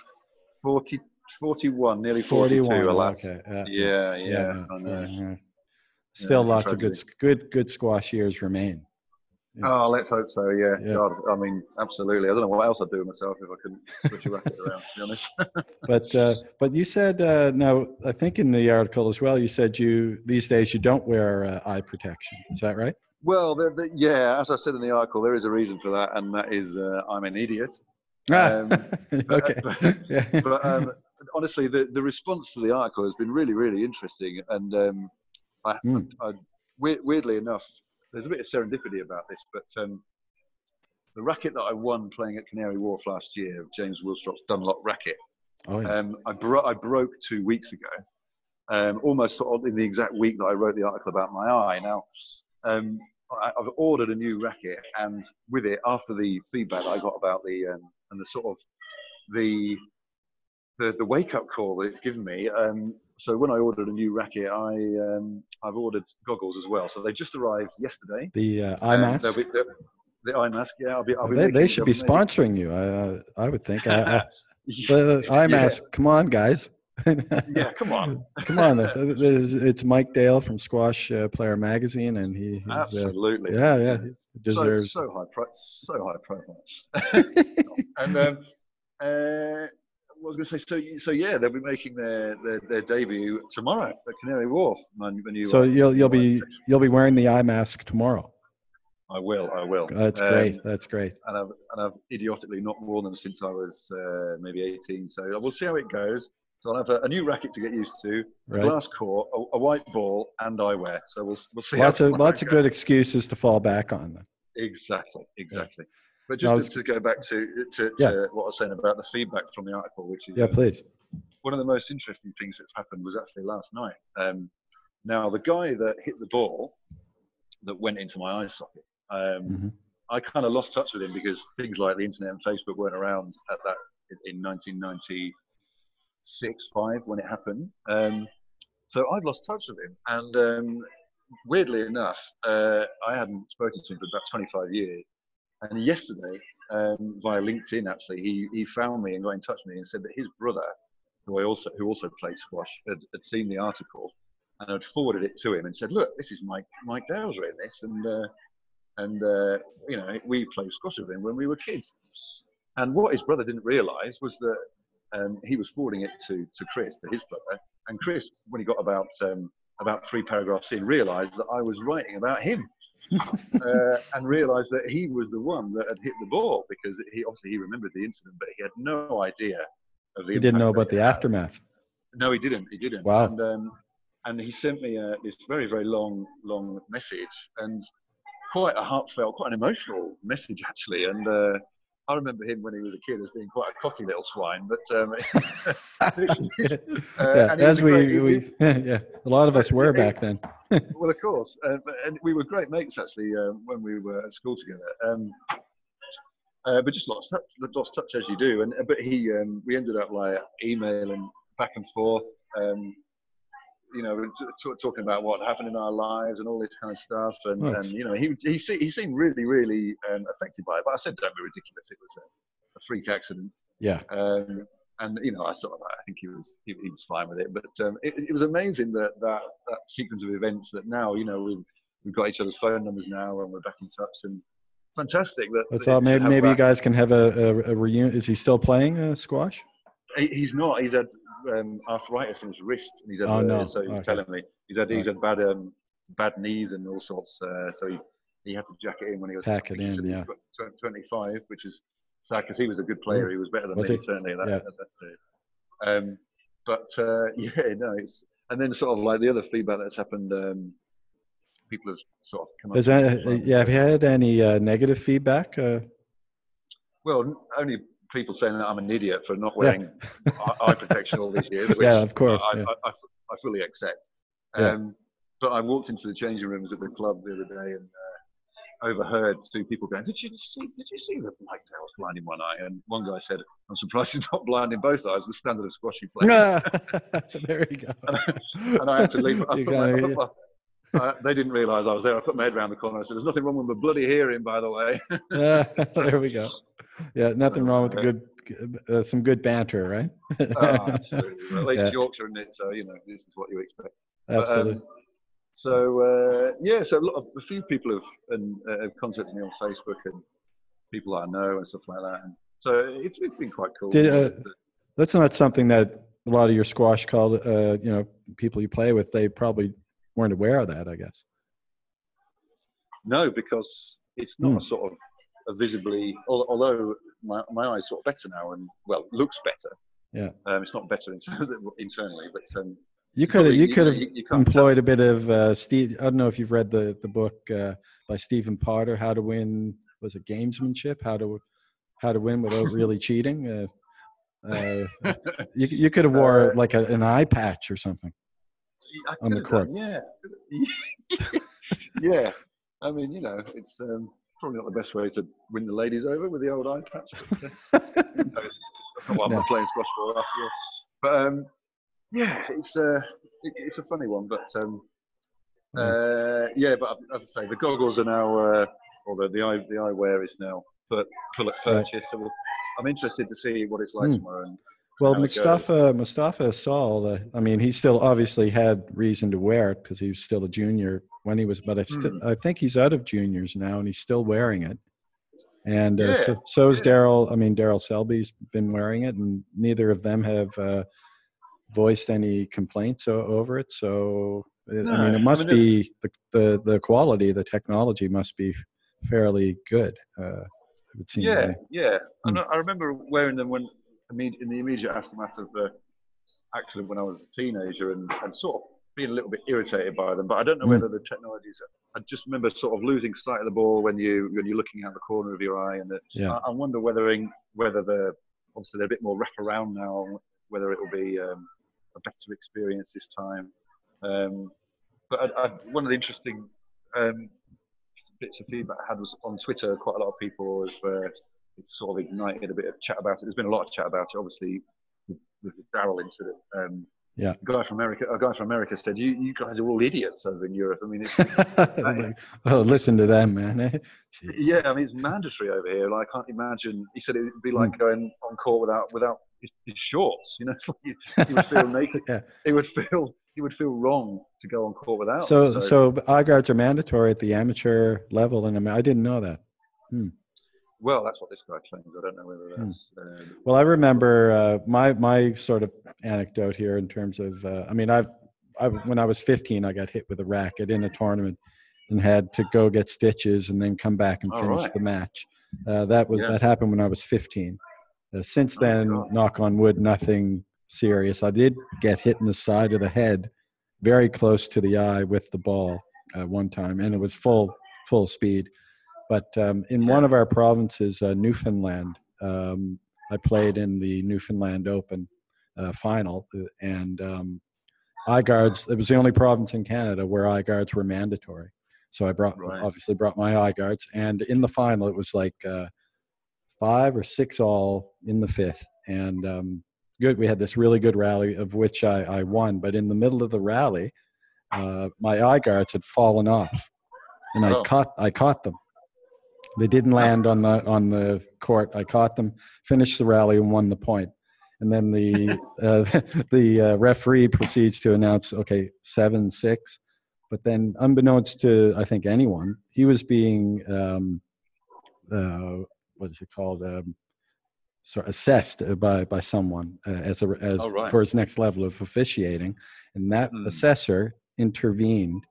[SPEAKER 3] 40, 41, nearly 42. 41, okay.
[SPEAKER 1] Uh,
[SPEAKER 3] yeah, yeah. yeah,
[SPEAKER 1] yeah. Still lots of good good good squash years remain.
[SPEAKER 3] Oh, let's hope so. Yeah. yeah. God, I mean, absolutely. I don't know what else I'd do with myself if I couldn't switch a racket around. To be honest.
[SPEAKER 1] but uh, but you said uh, now I think in the article as well you said you these days you don't wear uh, eye protection. Is that right?
[SPEAKER 3] Well, the, the, yeah. As I said in the article, there is a reason for that, and that is uh, I'm an idiot.
[SPEAKER 1] Ah, um, okay.
[SPEAKER 3] But, yeah. but um, honestly, the the response to the article has been really really interesting, and um, I, mm. I, I, weirdly enough there's a bit of serendipity about this, but um, the racket that I won playing at Canary Wharf last year, James Willstrop's Dunlop racket, oh, yeah. um, I, bro- I, broke two weeks ago, um, almost in the exact week that I wrote the article about my eye. Now, um, I, have ordered a new racket, and with it, after the feedback I got about the um, and the sort of the the, the wake up call that it's given me, um, so when I ordered a new racket, I um, I've ordered goggles as well. So they just arrived yesterday.
[SPEAKER 1] The uh, eye mask.
[SPEAKER 3] The, the eye mask. Yeah, I'll be. I'll be
[SPEAKER 1] they, they should be sponsoring you. I uh, I would think. I, I, the eye mask. Yeah. Come on, guys.
[SPEAKER 3] yeah, come on.
[SPEAKER 1] come on. It's Mike Dale from Squash uh, Player Magazine, and he.
[SPEAKER 3] Uh, Absolutely.
[SPEAKER 1] yeah, yeah. He
[SPEAKER 3] deserves so, so high, pro- so high profile. and um, uh, I was going to say, so so yeah, they'll be making their, their, their debut tomorrow at Canary Wharf.
[SPEAKER 1] so you'll you'll be you'll be wearing the eye mask tomorrow.
[SPEAKER 3] I will. I will.
[SPEAKER 1] That's um, great. That's great.
[SPEAKER 3] And I've and I've idiotically not worn them since I was uh, maybe 18. So we'll see how it goes. So I'll have a, a new racket to get used to, right. a glass court, a, a, white ball, and eyewear. So we'll we'll see.
[SPEAKER 1] Lots of lots of good excuses to fall back on.
[SPEAKER 3] Exactly. Exactly. Yeah. But just was, to, to, go back to, to, yeah. to, what I was saying about the feedback from the article, which is
[SPEAKER 1] yeah, please.
[SPEAKER 3] One of the most interesting things that's happened was actually last night. Um, now, the guy that hit the ball that went into my eye socket, um, mm-hmm. I kind of lost touch with him because things like the internet and Facebook weren't around at that in 1990. six, five when it happened. Um, so I'd lost touch with him, and um, weirdly enough, uh, I hadn't spoken to him for about 25 years. And yesterday, um, via LinkedIn, actually, he, he found me and got in touch with me and said that his brother, who I also who also played squash, had, had seen the article and had forwarded it to him and said, "Look, this is Mike Mike Dale's written this, and uh, and uh, you know we played squash with him when we were kids." And what his brother didn't realise was that um, he was forwarding it to to Chris, to his brother, and Chris, when he got about um, about three paragraphs in, realised that I was writing about him, uh, and realised that he was the one that had hit the ball because he obviously he remembered the incident, but he had no idea of the.
[SPEAKER 1] He didn't know about the aftermath.
[SPEAKER 3] No, he didn't. He didn't.
[SPEAKER 1] Wow.
[SPEAKER 3] And, um, and he sent me a, this very very long long message and quite a heartfelt, quite an emotional message actually, and. Uh, I remember him when he was a kid as being quite a cocky little swine, but um,
[SPEAKER 1] uh, yeah, as we, great, we yeah, a lot of us were back then.
[SPEAKER 3] well, of course, uh, and we were great mates actually um, when we were at school together. Um, uh, but just lost touch, lost touch as you do. And but he, um, we ended up like emailing back and forth. Um, you know, t- talking about what happened in our lives and all this kind of stuff. And, right. and you know, he, he, he seemed really, really um, affected by it. But I said, don't be ridiculous. It was a, a freak accident.
[SPEAKER 1] Yeah.
[SPEAKER 3] Um, and you know, I sort of, I think he was, he, he was fine with it. But um, it, it, was amazing that, that that sequence of events that now, you know, we've we've got each other's phone numbers now, and we're back in touch. And fantastic that.
[SPEAKER 1] That's all. Maybe maybe you guys can have a, a, a reunion. Is he still playing uh, squash?
[SPEAKER 3] He's not. He's had um, arthritis in his wrist, and he's had,
[SPEAKER 1] oh, no.
[SPEAKER 3] Uh, so he was okay. telling me he's had he's had bad um, bad knees and all sorts. Uh, so he, he had to jack it in when he was
[SPEAKER 1] pack it in, yeah.
[SPEAKER 3] 25, which is sad because he was a good player. He was better than was me, he? certainly. That, yeah. that, um, but uh, yeah, no, it's and then sort of like the other feedback that's happened. Um, people have sort of come.
[SPEAKER 1] Is that, yeah, have you had any uh, negative feedback? Uh?
[SPEAKER 3] Well, only people saying that I'm an idiot for not wearing yeah. eye protection all these years.
[SPEAKER 1] yeah, of course.
[SPEAKER 3] I,
[SPEAKER 1] yeah.
[SPEAKER 3] I, I, I, fully accept. Um. But I walked into the changing rooms at the club the other day and uh, overheard two people going, "Did you see? Did you see that Mike Dale's blind in one eye?" And one guy said, "I'm surprised he's not blind in both eyes. The standard of squashy players."
[SPEAKER 1] there you go.
[SPEAKER 3] and, I, and I had to leave. I my, I put my, they didn't realise I was there. I put my head around the corner. I said, "There's nothing wrong with my bloody hearing, by the way."
[SPEAKER 1] uh, there we go. Yeah, nothing wrong with good, uh, some good banter, right?
[SPEAKER 3] oh, absolutely. Well, at least yeah. Yorkshire, isn't it? So you know, this is what you expect.
[SPEAKER 1] Absolutely. But, um,
[SPEAKER 3] so uh, yeah, so a, of, a, few people have, and, uh, have contacted me on Facebook and people I know and stuff like that. And so it's, it's been quite cool.
[SPEAKER 1] Did, uh, that's not something that a lot of your squash called, uh, you know, people you play with. They probably weren't aware of that, I guess.
[SPEAKER 3] No, because it's not mm. a sort of visibly, although my, my eye's sort of better now and, well, looks better.
[SPEAKER 1] Yeah.
[SPEAKER 3] Um, it's not better internally, but. Um,
[SPEAKER 1] you could have, you, could have you, you employed tell. a bit of uh, Steve. I don't know if you've read the the book uh, by Stephen Potter, How to Win. Was it gamesmanship? How to how to win without really cheating? Uh, uh, you you could have wore uh, like a, an eye patch or something on the court.
[SPEAKER 3] Done, yeah, yeah. I mean, you know, it's um, probably not the best way to win the ladies over with the old eye patch. But, uh, that's not what no. I'm playing squash for after all. But um, yeah, it's a uh, it, it's a funny one, but um, mm. uh, yeah. But as I say, the goggles are now, uh, or the the eye the eyewear is now full at purchase. Right. So we'll, I'm interested to see what it's like mm. tomorrow. And,
[SPEAKER 1] well, Mostafa Mostafa Asal, I mean, he still obviously had reason to wear it because he was still a junior when he was, but I, st- mm. I think he's out of juniors now and he's still wearing it. And uh, yeah. so, so is yeah. Daryl. I mean, Daryl Selby's been wearing it, and neither of them have uh, voiced any complaints o- over it. So, no, I mean, it must I mean, be the, the, the quality, the technology must be fairly good. Uh,
[SPEAKER 3] yeah, yeah. Mm. I remember wearing them when in the immediate aftermath of the accident when I was a teenager and, and sort of being a little bit irritated by them. But I don't know mm. whether the technologies. I just remember sort of losing sight of the ball when you when you're looking out the corner of your eye, and
[SPEAKER 1] yeah.
[SPEAKER 3] I, I, wonder whether whether the obviously they're a bit more wrap around now. Whether it will be um, a better experience this time. Um, but I, I, one of the interesting um, bits of feedback I had was on Twitter. Quite a lot of people have uh, it's sort of ignited a bit of chat about it. There's been a lot of chat about it, obviously, with, the Daryl incident. Um,
[SPEAKER 1] yeah.
[SPEAKER 3] A guy from America, a guy from America said, "You, you guys are all idiots over in Europe." I mean, it's,
[SPEAKER 1] oh, listen to them, man.
[SPEAKER 3] yeah, I mean, it's mandatory over here. Like, I can't imagine. He said it would be like mm. going on court without without his, his shorts. You know, he, would feel naked. yeah. He would feel he would feel wrong to go on court without.
[SPEAKER 1] So, so, so eye guards are mandatory at the amateur level, and I didn't know that. Hmm.
[SPEAKER 3] Well, that's what this guy claims. I don't know whether hmm. that's. Hmm. Uh,
[SPEAKER 1] well, I remember uh, my my sort of anecdote here in terms of. Uh, I mean, I've, I when I was 15, I got hit with a racket in a tournament, and had to go get stitches and then come back and finish right. the match. Uh, that was yeah. that happened when I was 15. Uh, since oh, then, oh, knock on wood, nothing serious. I did get hit in the side of the head, very close to the eye with the ball uh, one time, and it was full full speed but um, in one of our provinces, uh, Newfoundland, um, I played in the Newfoundland Open uh, final, uh, and um, eye guards. It was the only province in Canada where eye guards were mandatory. So I brought right. obviously brought my eye guards, and in the final, it was like uh, five or six all in the fifth, and um, good. We had this really good rally of which I, I won, but in the middle of the rally, uh, my eye guards had fallen off, and I oh. caught I caught them they didn't land on the on the court. I caught them, finished the rally, and won the point. And then the uh, the uh, referee proceeds to announce, okay, seven six. But then, unbeknownst to I think anyone, he was being um, uh, what is it called? Um, so assessed by by someone uh, as a as oh, right. for his next level of officiating, and that mm. assessor intervened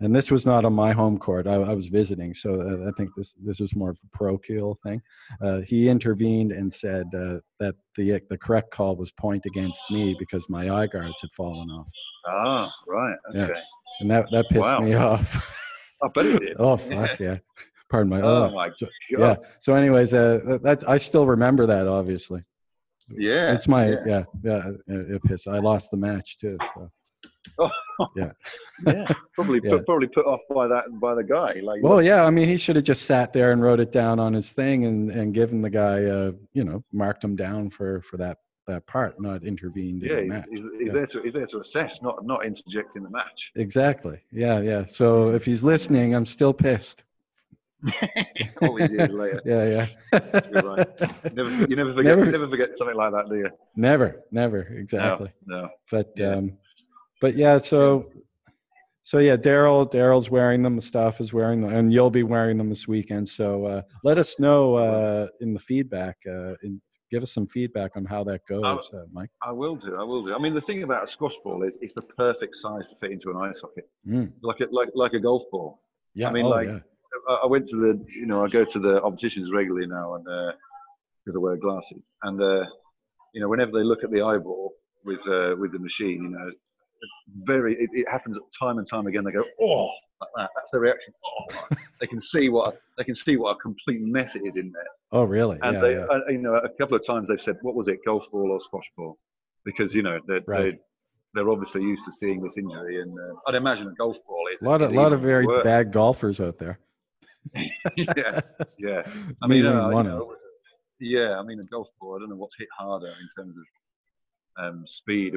[SPEAKER 1] and this was not on my home court. I, I was visiting, so uh, I think this this was more of a parochial thing. Uh, he intervened and said uh, that the the correct call was point against me because my eye guards had fallen off.
[SPEAKER 3] Ah, right, okay.
[SPEAKER 1] Yeah. And that that pissed wow. me off.
[SPEAKER 3] I bet it did.
[SPEAKER 1] oh fuck yeah. Pardon my.
[SPEAKER 3] Oh, oh my
[SPEAKER 1] god. Yeah. So, anyways, uh, that I still remember that obviously.
[SPEAKER 3] Yeah.
[SPEAKER 1] It's my yeah yeah. yeah it, it pissed. I lost the match too. So.
[SPEAKER 3] Oh, yeah, yeah. Probably, yeah. Put, probably put off by that by the guy. Like,
[SPEAKER 1] well, yeah. I mean, he should have just sat there and wrote it down on his thing and and given the guy, uh, you know, marked him down for for that that part, not intervened.
[SPEAKER 3] Yeah,
[SPEAKER 1] in the
[SPEAKER 3] he's, he's, he's yeah. there to he's there to assess, not not interject in the match.
[SPEAKER 1] Exactly. Yeah, yeah. So if he's listening, I'm still pissed.
[SPEAKER 3] All these years later.
[SPEAKER 1] Yeah,
[SPEAKER 3] yeah. right. you, never, you never forget. Never, never forget something like that, do you?
[SPEAKER 1] Never, never. Exactly.
[SPEAKER 3] No. no.
[SPEAKER 1] But yeah. um, but yeah, so so yeah, Daryl Daryl's wearing them. Staff is wearing them, and you'll be wearing them this weekend. So uh, let us know uh, in the feedback. Uh, in, give us some feedback on how that goes, I, uh, Mike.
[SPEAKER 3] I will do. I will do. I mean, the thing about a squash ball is it's the perfect size to fit into an eye socket, mm. like a, like like a golf ball.
[SPEAKER 1] Yeah.
[SPEAKER 3] I mean,
[SPEAKER 1] oh,
[SPEAKER 3] like
[SPEAKER 1] yeah.
[SPEAKER 3] I went to the you know I go to the opticians regularly now, and because uh, I wear glasses, and uh, you know whenever they look at the eyeball with with the machine, you know very it, it, happens time and time again. They go, oh, like that. That's their reaction. Oh, they can see what they can see what a complete mess it is in there.
[SPEAKER 1] Oh, really?
[SPEAKER 3] And
[SPEAKER 1] yeah,
[SPEAKER 3] they,
[SPEAKER 1] yeah.
[SPEAKER 3] Uh, you know, a couple of times they've said, what was it, golf ball or squash ball? Because you know they're right. they, they're obviously used to seeing this injury, and uh, I'd imagine a golf ball is
[SPEAKER 1] a lot of lot of very worse. bad golfers out there.
[SPEAKER 3] yeah, yeah. I mean, uh, you know, yeah. I mean, a golf ball. I don't know what's hit harder in terms of um, speed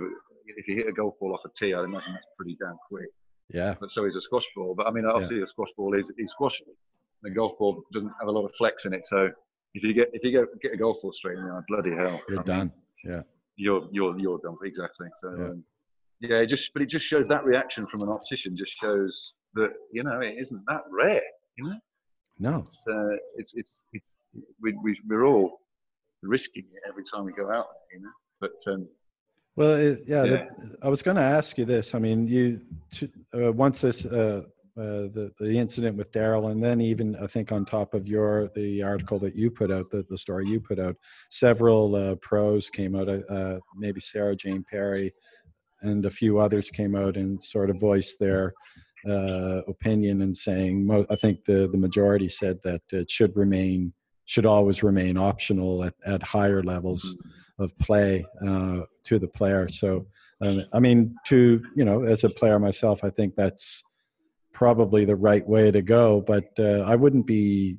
[SPEAKER 3] if you hit a golf ball off a tee, I'd imagine that's pretty damn quick.
[SPEAKER 1] Yeah.
[SPEAKER 3] But so is a squash ball. But I mean, obviously, yeah. a squash ball is is squash. The golf ball doesn't have a lot of flex in it, so if you get if you get get a golf ball straight in the eye, bloody hell,
[SPEAKER 1] you're I done. Mean, yeah.
[SPEAKER 3] You're you're you're done exactly. So yeah. Um, yeah, it just but it just shows that reaction from an optician just shows that you know it isn't that rare. You know.
[SPEAKER 1] No.
[SPEAKER 3] It's uh, it's it's it's we, we we're all risking it every time we go out. You know, but um,
[SPEAKER 1] well, it, yeah, yeah. The, I was going to ask you this. I mean, you uh, once this uh, uh, the the incident with Daryl, and then even I think on top of your the article that you put out, the, the story you put out, several uh, pros came out. Uh, uh, maybe Sarah Jane Perry and a few others came out and sort of voiced their opinion and saying, I think the the majority said that it should remain should always remain optional at, at higher levels. Mm-hmm of play uh, to the player. So, um, I mean, to you know, as a player myself, I think that's probably the right way to go. But uh, I wouldn't be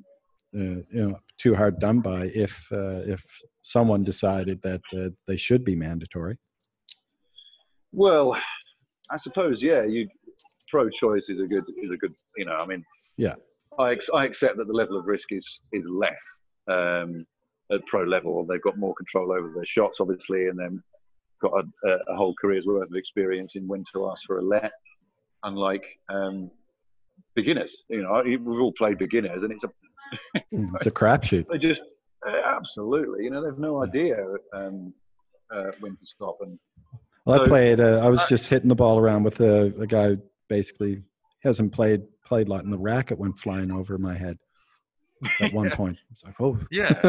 [SPEAKER 1] uh, you know too hard done by if uh, if someone decided that uh, they should be mandatory.
[SPEAKER 3] Well, I suppose yeah. You pro-choice is a good is a good you know. I mean,
[SPEAKER 1] yeah.
[SPEAKER 3] I, ex- I accept that the level of risk is is less um, at pro level. They've got more control over their shots, obviously, and then got a, a, whole career's worth of experience in when to ask for a let. Unlike um, beginners, you know, we've all played beginners, and it's a
[SPEAKER 1] mm, it's a crapshoot.
[SPEAKER 3] They just uh, absolutely, you know, they've no idea um, uh, when to stop. And
[SPEAKER 1] well, so, I played. Uh, I was just hitting the ball around with a, a guy. Basically, hasn't played played a lot, and the racket went flying over my head at one point. It's like, oh,
[SPEAKER 3] yeah.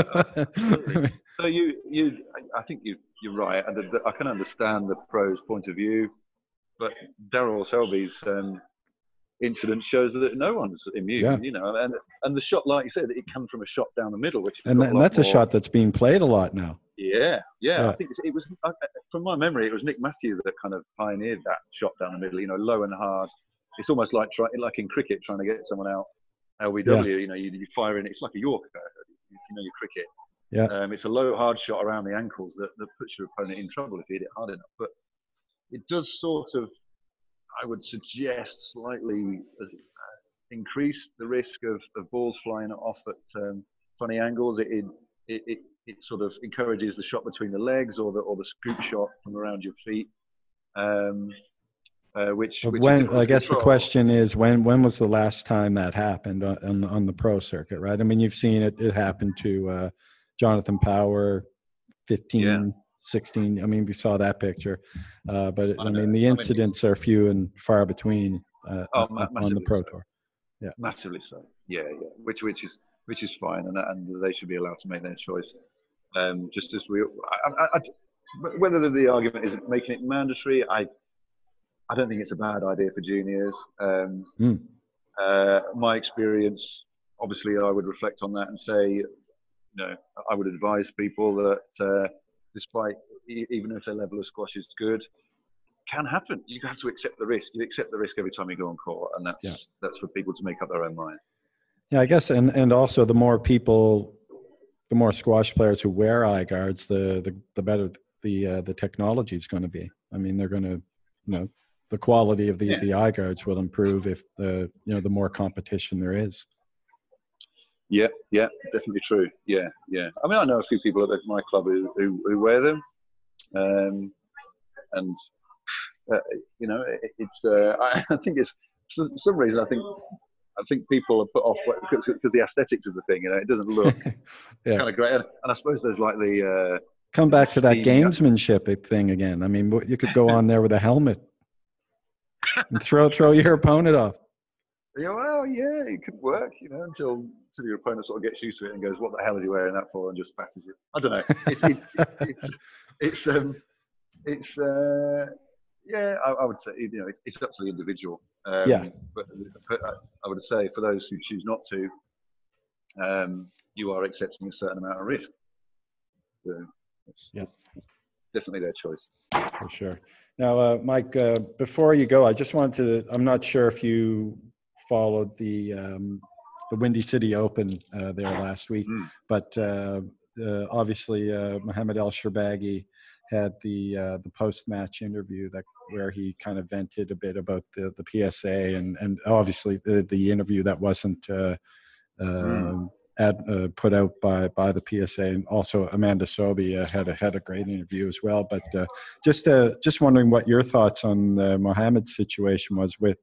[SPEAKER 3] so you, you, I think you, you're right. and I can understand the pros' point of view, but Daryl Selby's um, incident shows that no one's immune. Yeah. You know, and and the shot, like you said, that it comes from a shot down the middle, which
[SPEAKER 1] and, and that's more. a shot that's being played a lot now.
[SPEAKER 3] Yeah, yeah. yeah. I think it was uh, from my memory, it was Nick Matthew that kind of pioneered that shot down the middle. You know, low and hard. It's almost like try, like in cricket, trying to get someone out. LBW, yeah. you know, you, you fire in. It's like a Yorker, if you know, your cricket.
[SPEAKER 1] Yeah.
[SPEAKER 3] Um, it's a low, hard shot around the ankles that, that puts your opponent in trouble if you hit it hard enough. But it does sort of I would suggest slightly uh, increase the risk of, of balls flying off at um, funny angles. It, it, it, it, sort of encourages the shot between the legs or the, or the scoop shot from around your feet. Um, uh, which, which
[SPEAKER 1] when I guess control. the question is when when was the last time that happened on, on, on the pro circuit, right? I mean, you've seen it. It happened to uh, Jonathan Power, fifteen yeah. 16. I mean, we saw that picture, uh, but I mean, the incidents are few and far between uh, oh, on the Pro
[SPEAKER 3] so.
[SPEAKER 1] Tour.
[SPEAKER 3] Yeah, massively so. Yeah, yeah. Which which is which is fine, and and they should be allowed to make their choice. Um, just as we, I, I, I, whether the argument is making it mandatory, I I don't think it's a bad idea for juniors. Um, mm. uh, my experience, obviously, I would reflect on that and say, you know, I would advise people that. Uh, despite even if their level of squash is good, can happen. You have to accept the risk. You accept the risk every time you go on court, and that's yeah. that's for people to make up their own mind.
[SPEAKER 1] Yeah, I guess, and and also the more people, the more squash players who wear eye guards, the the, the better the uh, the technology is going to be. I mean, they're going to, you know, the quality of the yeah. the eye guards will improve if the you know the more competition there is.
[SPEAKER 3] Yeah, yeah, definitely true. Yeah, yeah. I mean, I know a few people at my club who, who, who wear them, um, and uh, you know, it, it's. Uh, I, I, think it's for some reason. I think I think people are put off because, because the aesthetics of the thing. You know, it doesn't look yeah. kind of great. And, and, I suppose there's like the. Uh,
[SPEAKER 1] Come back to that gamesmanship thing again. I mean, you could go on there with a helmet throw throw your opponent off.
[SPEAKER 3] Yeah, well, yeah, it could work, you know, until until your opponent sort of gets used to it and goes, "What the hell is he wearing that for?" and just batters you. I don't know. It's it's it's, it's um it's uh yeah, I, I, would say you know it's, it's up to the individual.
[SPEAKER 1] Um, yeah.
[SPEAKER 3] But, but I would say for those who choose not to, um, you are accepting a certain amount of risk. So it's,
[SPEAKER 1] yeah.
[SPEAKER 3] It's definitely their choice.
[SPEAKER 1] For sure. Now, uh, Mike, uh, before you go, I just wanted to, I'm not sure if you followed the um, the Windy City Open uh, there last week, mm. but uh, uh, obviously uh, Mohamed El Shorbagy had the uh, the post match interview that where he kind of vented a bit about the the PSA and and obviously the the interview that wasn't. Uh, mm. Ad, uh, put out by by the PSA, and also Amanda Sobhy uh, had a had a great interview as well. But uh, just just wondering what your thoughts on Mohamed's situation was with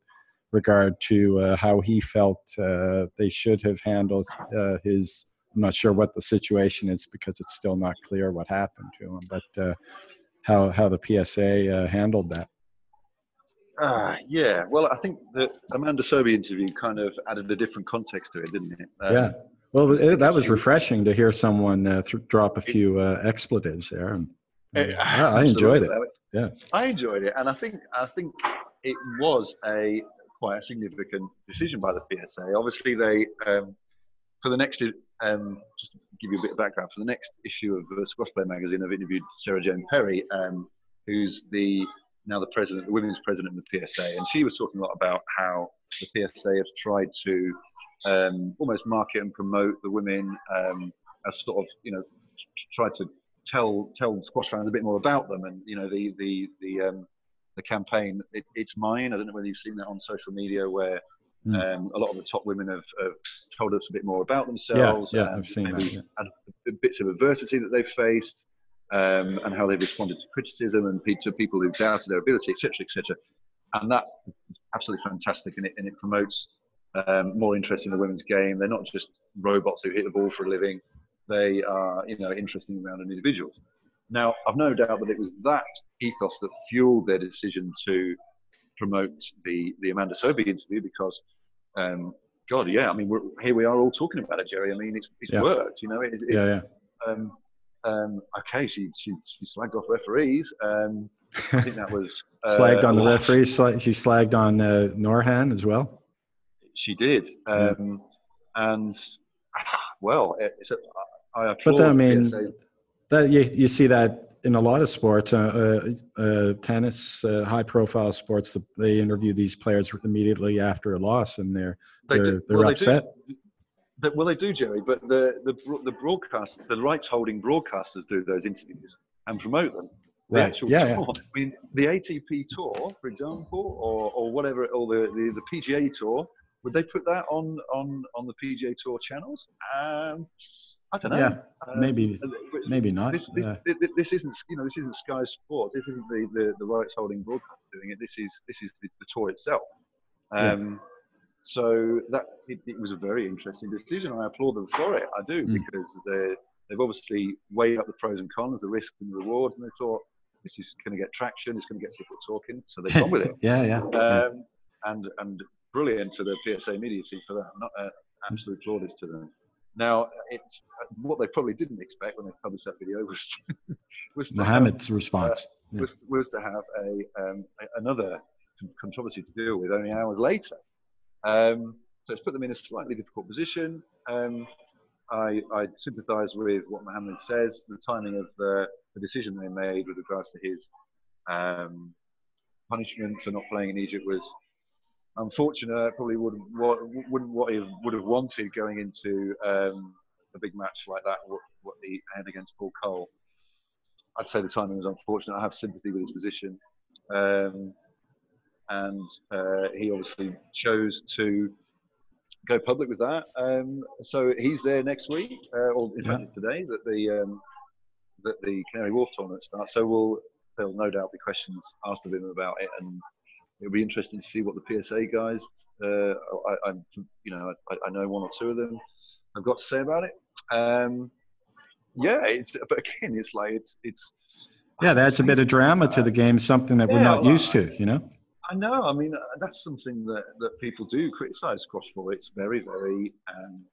[SPEAKER 1] regard to uh, how he felt uh, they should have handled uh, his. I'm not sure what the situation is because it's still not clear what happened to him, but uh, how how the PSA uh, handled that.
[SPEAKER 3] Uh, yeah, well, I think the Amanda Sobhy interview kind of added a different context to it, didn't it?
[SPEAKER 1] Um, yeah. Well, it, that was refreshing to hear someone th- drop a few expletives there. And, I enjoyed it. Yeah,
[SPEAKER 3] I enjoyed it, and I think I think it was a quite a significant decision by the PSA. Obviously, they um, for the next um, just to give you a bit of background for the next issue of the Squash Player magazine, I've interviewed Sarah Jane Perry, um, who's the now the president, the women's president of the PSA, and she was talking a lot about how the PSA has tried to um, almost market and promote the women um, as sort of you know try to tell tell squash fans a bit more about them and you know the the the um, the campaign it, it's mine i don't know whether you've seen that on social media where mm. um, a lot of the top women have, have, told us a bit more about themselves
[SPEAKER 1] yeah, yeah i've seen that yeah.
[SPEAKER 3] bits of adversity that they've faced um, and how they've responded to criticism and to people who've doubted their ability etc etc and that absolutely fantastic and it, and it promotes um, more interest in the women's game they're not just robots who hit the ball for a living they are, you know, interesting around an individual. Now, I've no doubt that it was that ethos that fueled their decision to promote the the Amanda Sobhy interview because, um, God, yeah, I mean, here we are all talking about it, Jerry. I mean, it's, it's yeah. worked, you know. It's, it's,
[SPEAKER 1] yeah, yeah.
[SPEAKER 3] Um, um, okay, she, she she slagged off referees. Um, I think that was
[SPEAKER 1] uh, slagged on the referees. She slagged on uh, Nouran as well.
[SPEAKER 3] She did, um, and well, it's a, I
[SPEAKER 1] but I mean, that you, you see that in a lot of sports, uh, uh, uh, tennis, uh, high-profile sports. They interview these players immediately after a loss, and they're they they're, they're well, upset.
[SPEAKER 3] They do, well, they do, Jerry. But the the the broadcast, the rights-holding broadcasters do those interviews and promote them.
[SPEAKER 1] The right. yeah, yeah.
[SPEAKER 3] I mean, the ATP tour, for example, or, or whatever, or the, the, the PGA tour, would they put that on on on the PGA Tour channels? Um, I don't know.
[SPEAKER 1] Yeah, um, maybe, maybe not.
[SPEAKER 3] This, this,
[SPEAKER 1] uh,
[SPEAKER 3] this, this, isn't, you know, this isn't Sky Sports. This isn't the, the, the rights holding broadcaster doing it. This is this is the, the tour itself. Um, yeah. So that it, it, was a very interesting decision. I applaud them for it. I do mm. because they they've obviously weighed up the pros and cons, the risks and the rewards, and they thought this is going to get traction. It's going to get people talking, so they've gone with it.
[SPEAKER 1] yeah, yeah.
[SPEAKER 3] Um, and and brilliant to the PSA media team for that. Not uh, absolute plaudits to them. Now, it's what they probably didn't expect when they published that video was
[SPEAKER 1] was Mohamed's have, response uh,
[SPEAKER 3] yeah. was, was to have a, um, a, another controversy to deal with only hours later. Um, so it's put them in a slightly difficult position. Um, I, I sympathise with what Mohammed says. The timing of the, the, decision they made with regards to his um, punishment for not playing in Egypt was unfortunate. Probably would wouldn't what he would have wanted going into um, a big match like that. What, what he had against Paul Coll. I'd say the timing was unfortunate. I have sympathy with his position, um, and uh, he obviously chose to go public with that. Um, so he's there next week, uh, or in fact today that the um, that the Canary Wharf tournament starts. So we'll there'll no doubt be questions asked of him about it, and it'll be interesting to see what the PSA guys, uh, I, am you know, I, I, know one or two of them have got to say about it. Um, yeah, it's but again, it's like it's it's.
[SPEAKER 1] Yeah, that's a bit of drama to the game, something that yeah, we're not well, used to, you know.
[SPEAKER 3] I know. I mean, that's something that, that people do criticize squash for. It's very, very, um,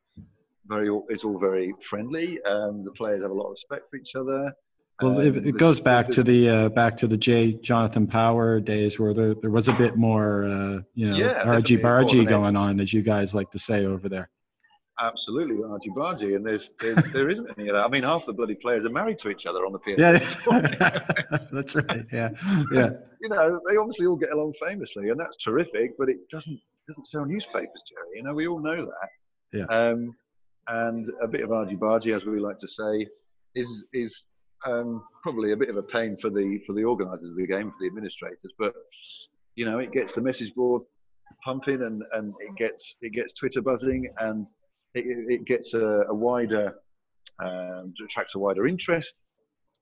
[SPEAKER 3] very. It's all very friendly. Um, the players have a lot of respect for each other.
[SPEAKER 1] Well, it, it goes back to the uh, back to the J. Jonathan Power days where there, there was a bit more, uh, you know, yeah, argy bargy going on, as you guys like to say over there.
[SPEAKER 3] Absolutely, argy bargy, and there's, there's there isn't any of that. I mean, half the bloody players are married to each other on the PSA.
[SPEAKER 1] Yeah, that's right. Yeah, yeah.
[SPEAKER 3] you know, they obviously all get along famously, and that's terrific. But it doesn't doesn't sell newspapers, Jerry. You know, we all know that.
[SPEAKER 1] Yeah.
[SPEAKER 3] Um, and a bit of argy bargy, as we like to say, is is um, probably a bit of a pain for the for the organisers of the game, for the administrators. But you know, it gets the message board pumping, and, and it gets it gets Twitter buzzing, and it, it gets a, a wider um, attracts a wider interest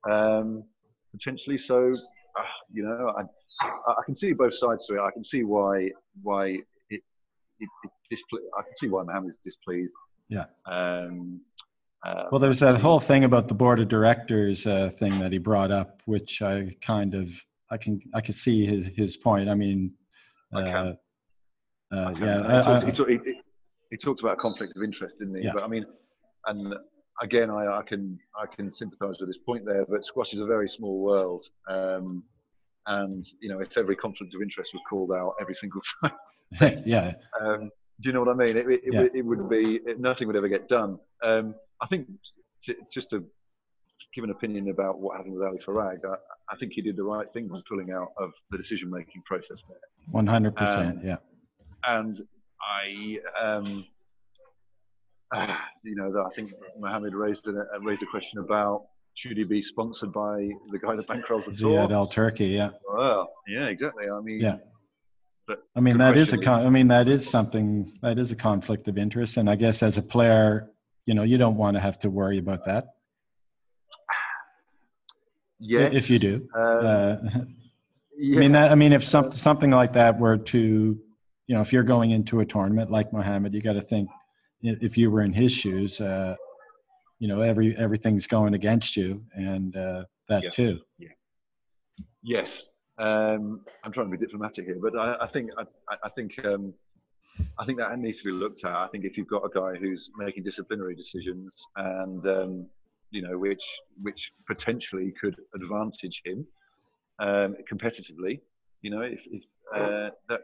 [SPEAKER 3] um, potentially. So uh, you know, I, I can see both sides to it. I can see why why it, it, it displ- I can see why Mohamed's displeased.
[SPEAKER 1] Yeah.
[SPEAKER 3] Um,
[SPEAKER 1] uh, well, there's that whole thing about the board of directors uh, thing that he brought up, which I kind of I can I can see his his point. I mean, uh, I uh, yeah,
[SPEAKER 3] he, talked, he, he, he, talked about conflict of interest, didn't he?
[SPEAKER 1] Yeah.
[SPEAKER 3] But I mean, and again, I, I can I can sympathise with his point there. But squash is a very small world, um, and you know, if every conflict of interest was called out every single
[SPEAKER 1] time, yeah.
[SPEAKER 3] Um, do you know what I mean? It, it, yeah. it, it would be nothing would ever get done. Um, I think just to give an opinion about what happened with Ali Farag, I, I, think he did the right thing by pulling out of the decision-making process there.
[SPEAKER 1] One hundred percent, yeah.
[SPEAKER 3] And I, um, uh, you know, that I think Mohamed raised a, raised a question about should he be sponsored by the guy that bankrolls the tour?
[SPEAKER 4] Ziad Al Turki, yeah.
[SPEAKER 3] Well, yeah, exactly. I mean,
[SPEAKER 4] yeah. I mean that is a con- I mean that is something that is a conflict of interest, and I guess as a player, you know, you don't want to have to worry about that.
[SPEAKER 3] Yeah,
[SPEAKER 4] if you do.
[SPEAKER 3] Um,
[SPEAKER 4] uh, yeah. I mean that. I mean, if something something like that were to, you know, if you're going into a tournament like Mohamed, you got to think if you were in his shoes, uh, you know, every everything's going against you, and uh, that
[SPEAKER 3] yeah.
[SPEAKER 4] too.
[SPEAKER 3] Yeah. Yes, um, I'm trying to be diplomatic here, but I, I think I, I think um, I think that needs to be looked at. I think if you've got a guy who's making disciplinary decisions and um, you know which which potentially could advantage him um, competitively, you know, if, if uh, that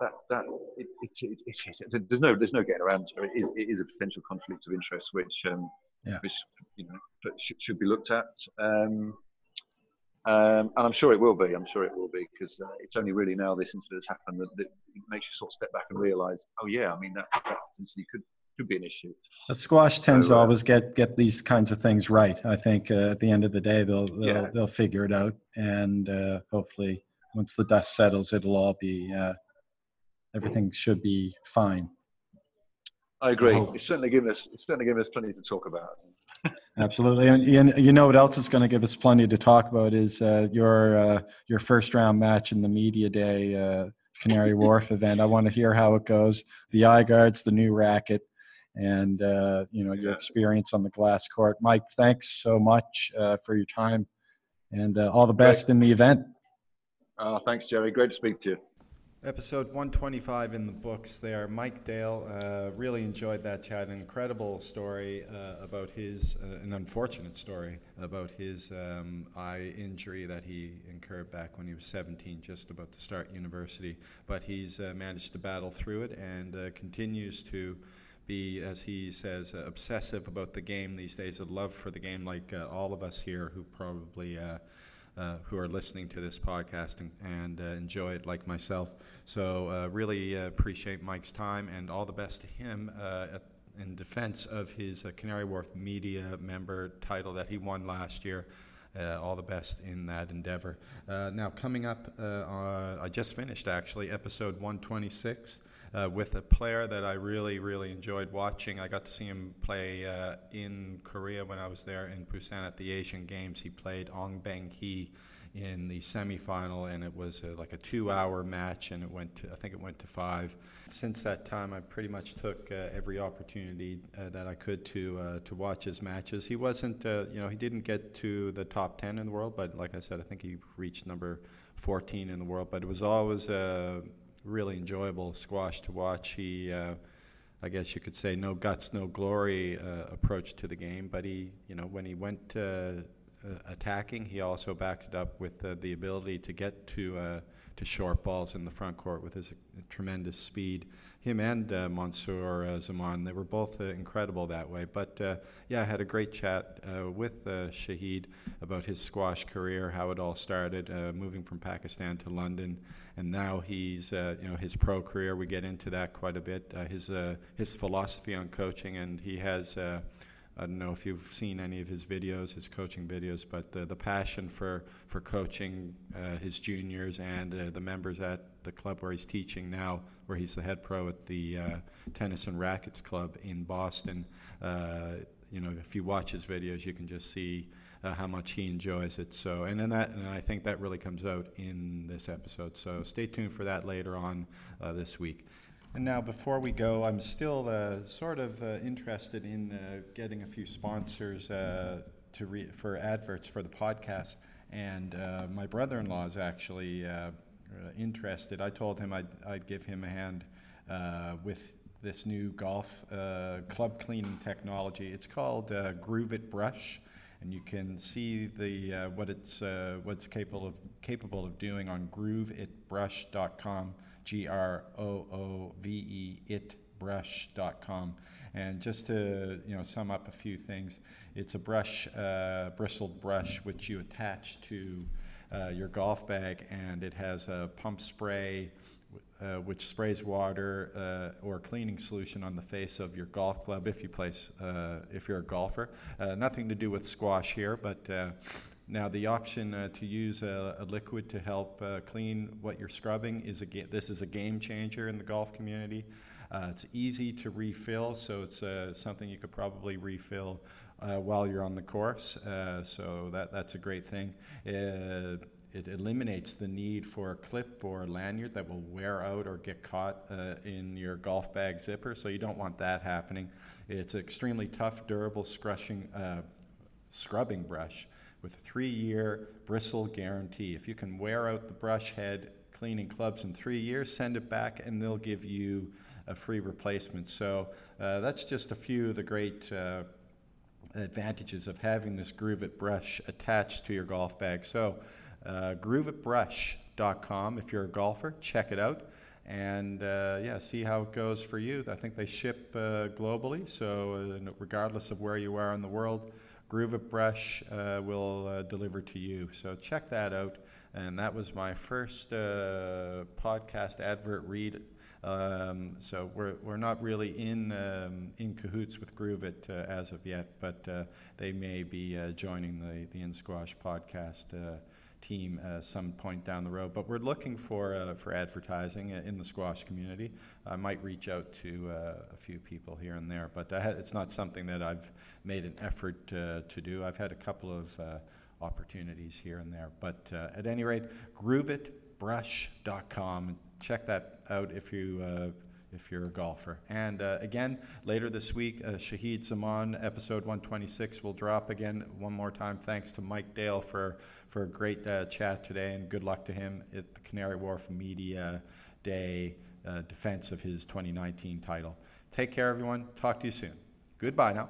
[SPEAKER 3] that that it, it, it, there's no there's no getting around it. It is, it is a potential conflict of interest which um,
[SPEAKER 4] yeah.
[SPEAKER 3] which you know should, should be looked at. Um, um, and I'm sure it will be. I'm sure it will be because uh, it's only really now this incident has happened that, that it makes you sort of step back and realise, oh yeah, I mean that, that potentially could could be an issue.
[SPEAKER 4] The squash tends so, uh, to always get get these kinds of things right. I think uh, at the end of the day, they'll they'll, yeah. they'll figure it out, and uh, hopefully, once the dust settles, it'll all be uh, everything should be fine.
[SPEAKER 3] I agree. It's certainly given us it's certainly given us plenty to talk about.
[SPEAKER 4] Absolutely, and you know what else is going to give us plenty to talk about is uh, your uh, your first round match in the media day uh, Canary Wharf event. I want to hear how it goes. The eye guards, the new racket, and uh, you know your experience on the glass court. Mike, thanks so much uh, for your time, and uh, all the best Great. in the event.
[SPEAKER 3] Oh, thanks, Jerry. Great to speak to you.
[SPEAKER 1] Episode 125 in the books there. Mike Dale, uh, really enjoyed that chat. An incredible story uh, about his, uh, an unfortunate story about his um, eye injury that he incurred back when he was 17, just about to start university. But he's uh, managed to battle through it and uh, continues to be, as he says, uh, obsessive about the game these days, a love for the game, like all of us here who probably. Uh, who are listening to this podcast and, and uh, enjoy it like myself. So, uh, really uh, appreciate Mike's time and all the best to him uh, in defense of his Canary Wharf Media member title that he won last year. all the best in that endeavor. now, coming up, I just finished actually episode 126 uh, with a player that I really, really enjoyed watching. I got to see him play uh, in Korea when I was there in Busan at the Asian Games. He played Ong Beng Hee in the semifinal, and it was a, like a two-hour match, and it went to I think it went to five. Since that time, I pretty much took uh, every opportunity uh, that I could to uh, to watch his matches. He wasn't, uh, you know, he didn't get to the top ten in the world, but like I said, I think he reached number 14 in the world. But it was always uh, really enjoyable squash to watch. He, uh, I guess you could say, no guts, no glory uh, approach to the game. But he, you know, when he went uh, attacking, he also backed it up with the ability to get to uh, to short balls in the front court with his tremendous speed. Him and uh, uh, Zaman, they were both uh, incredible that way. But uh, yeah, I had a great chat uh, with uh, Shahid about his squash career, how it all started, moving from Pakistan to London, and now he's, you know, his pro career. We get into that quite a bit. his his philosophy on coaching, and he has. I don't know if you've seen any of his videos, his coaching videos, but the, the passion for, for coaching uh, his juniors and uh, the members at the club where he's teaching now, where he's the head pro at the uh, Tennis and Rackets Club in Boston. Uh, you know, if you watch his videos, you can just see uh, how much he enjoys it. So, and then that, and I think that really comes out in this episode. So, stay tuned for that later on uh, this week. And now, before we go, I'm still uh, sort of uh, interested in uh, getting a few sponsors uh, to re- for adverts for the podcast. And uh, my brother-in-law is actually uh, interested. I told him I'd, I'd give him a hand with this new golf club cleaning technology. It's called Groove It Brush and you can see the uh, what it's uh, what's capable of capable of doing on grooveitbrush.com. G R O O V E itbrush.com. And just to you know sum up a few things, it's a brush, uh, bristled brush, which you attach to uh, your golf bag, and it has a pump spray uh, which sprays water uh, or cleaning solution on the face of your golf club if you place uh, if you're a golfer. Uh, nothing to do with squash here, but uh, now the option uh, to use a, a, liquid to help clean what you're scrubbing is a ga- this is a game changer in the golf community. it's easy to refill, so it's something you could probably refill while you're on the course. so that that's a great thing it eliminates the need for a clip or a lanyard that will wear out or get caught uh, in your golf bag zipper. So you don't want that happening. It's an extremely tough, durable scrushing, uh, scrubbing brush with a three-year bristle guarantee. If you can wear out the brush head cleaning clubs in three years, send it back and they'll give you a free replacement. So uh, that's just a few of the great uh, advantages of having this Groove It brush attached to your golf bag. So uh, grooveitbrush.com. If you're a golfer, check it out and uh, yeah, see how it goes for you. I think they ship uh, globally, so uh, regardless of where you are in the world, Groove It Brush uh, will uh, deliver to you. So check that out. And that was my first uh, podcast advert read. Um, so we're, we're not really in um, in cahoots with Groove It as of yet, but they may be joining the the In Squash podcast team uh, some point down the road. But we're looking for uh, for advertising in the squash community. I might reach out to uh, a few people here and there, but it's not something that I've made an effort to do. I've had a couple of uh, opportunities here and there, but uh, at any rate, grooveitbrush.com. Check that out if you uh, if you're a golfer. And uh, again, later this week, uh, Shahid Zaman, episode 126, will drop again one more time. Thanks to Mike Dale for, for a great uh, chat today, and good luck to him at the Canary Wharf Media Day uh, defense of his 2019 title. Take care, everyone. Talk to you soon. Goodbye now.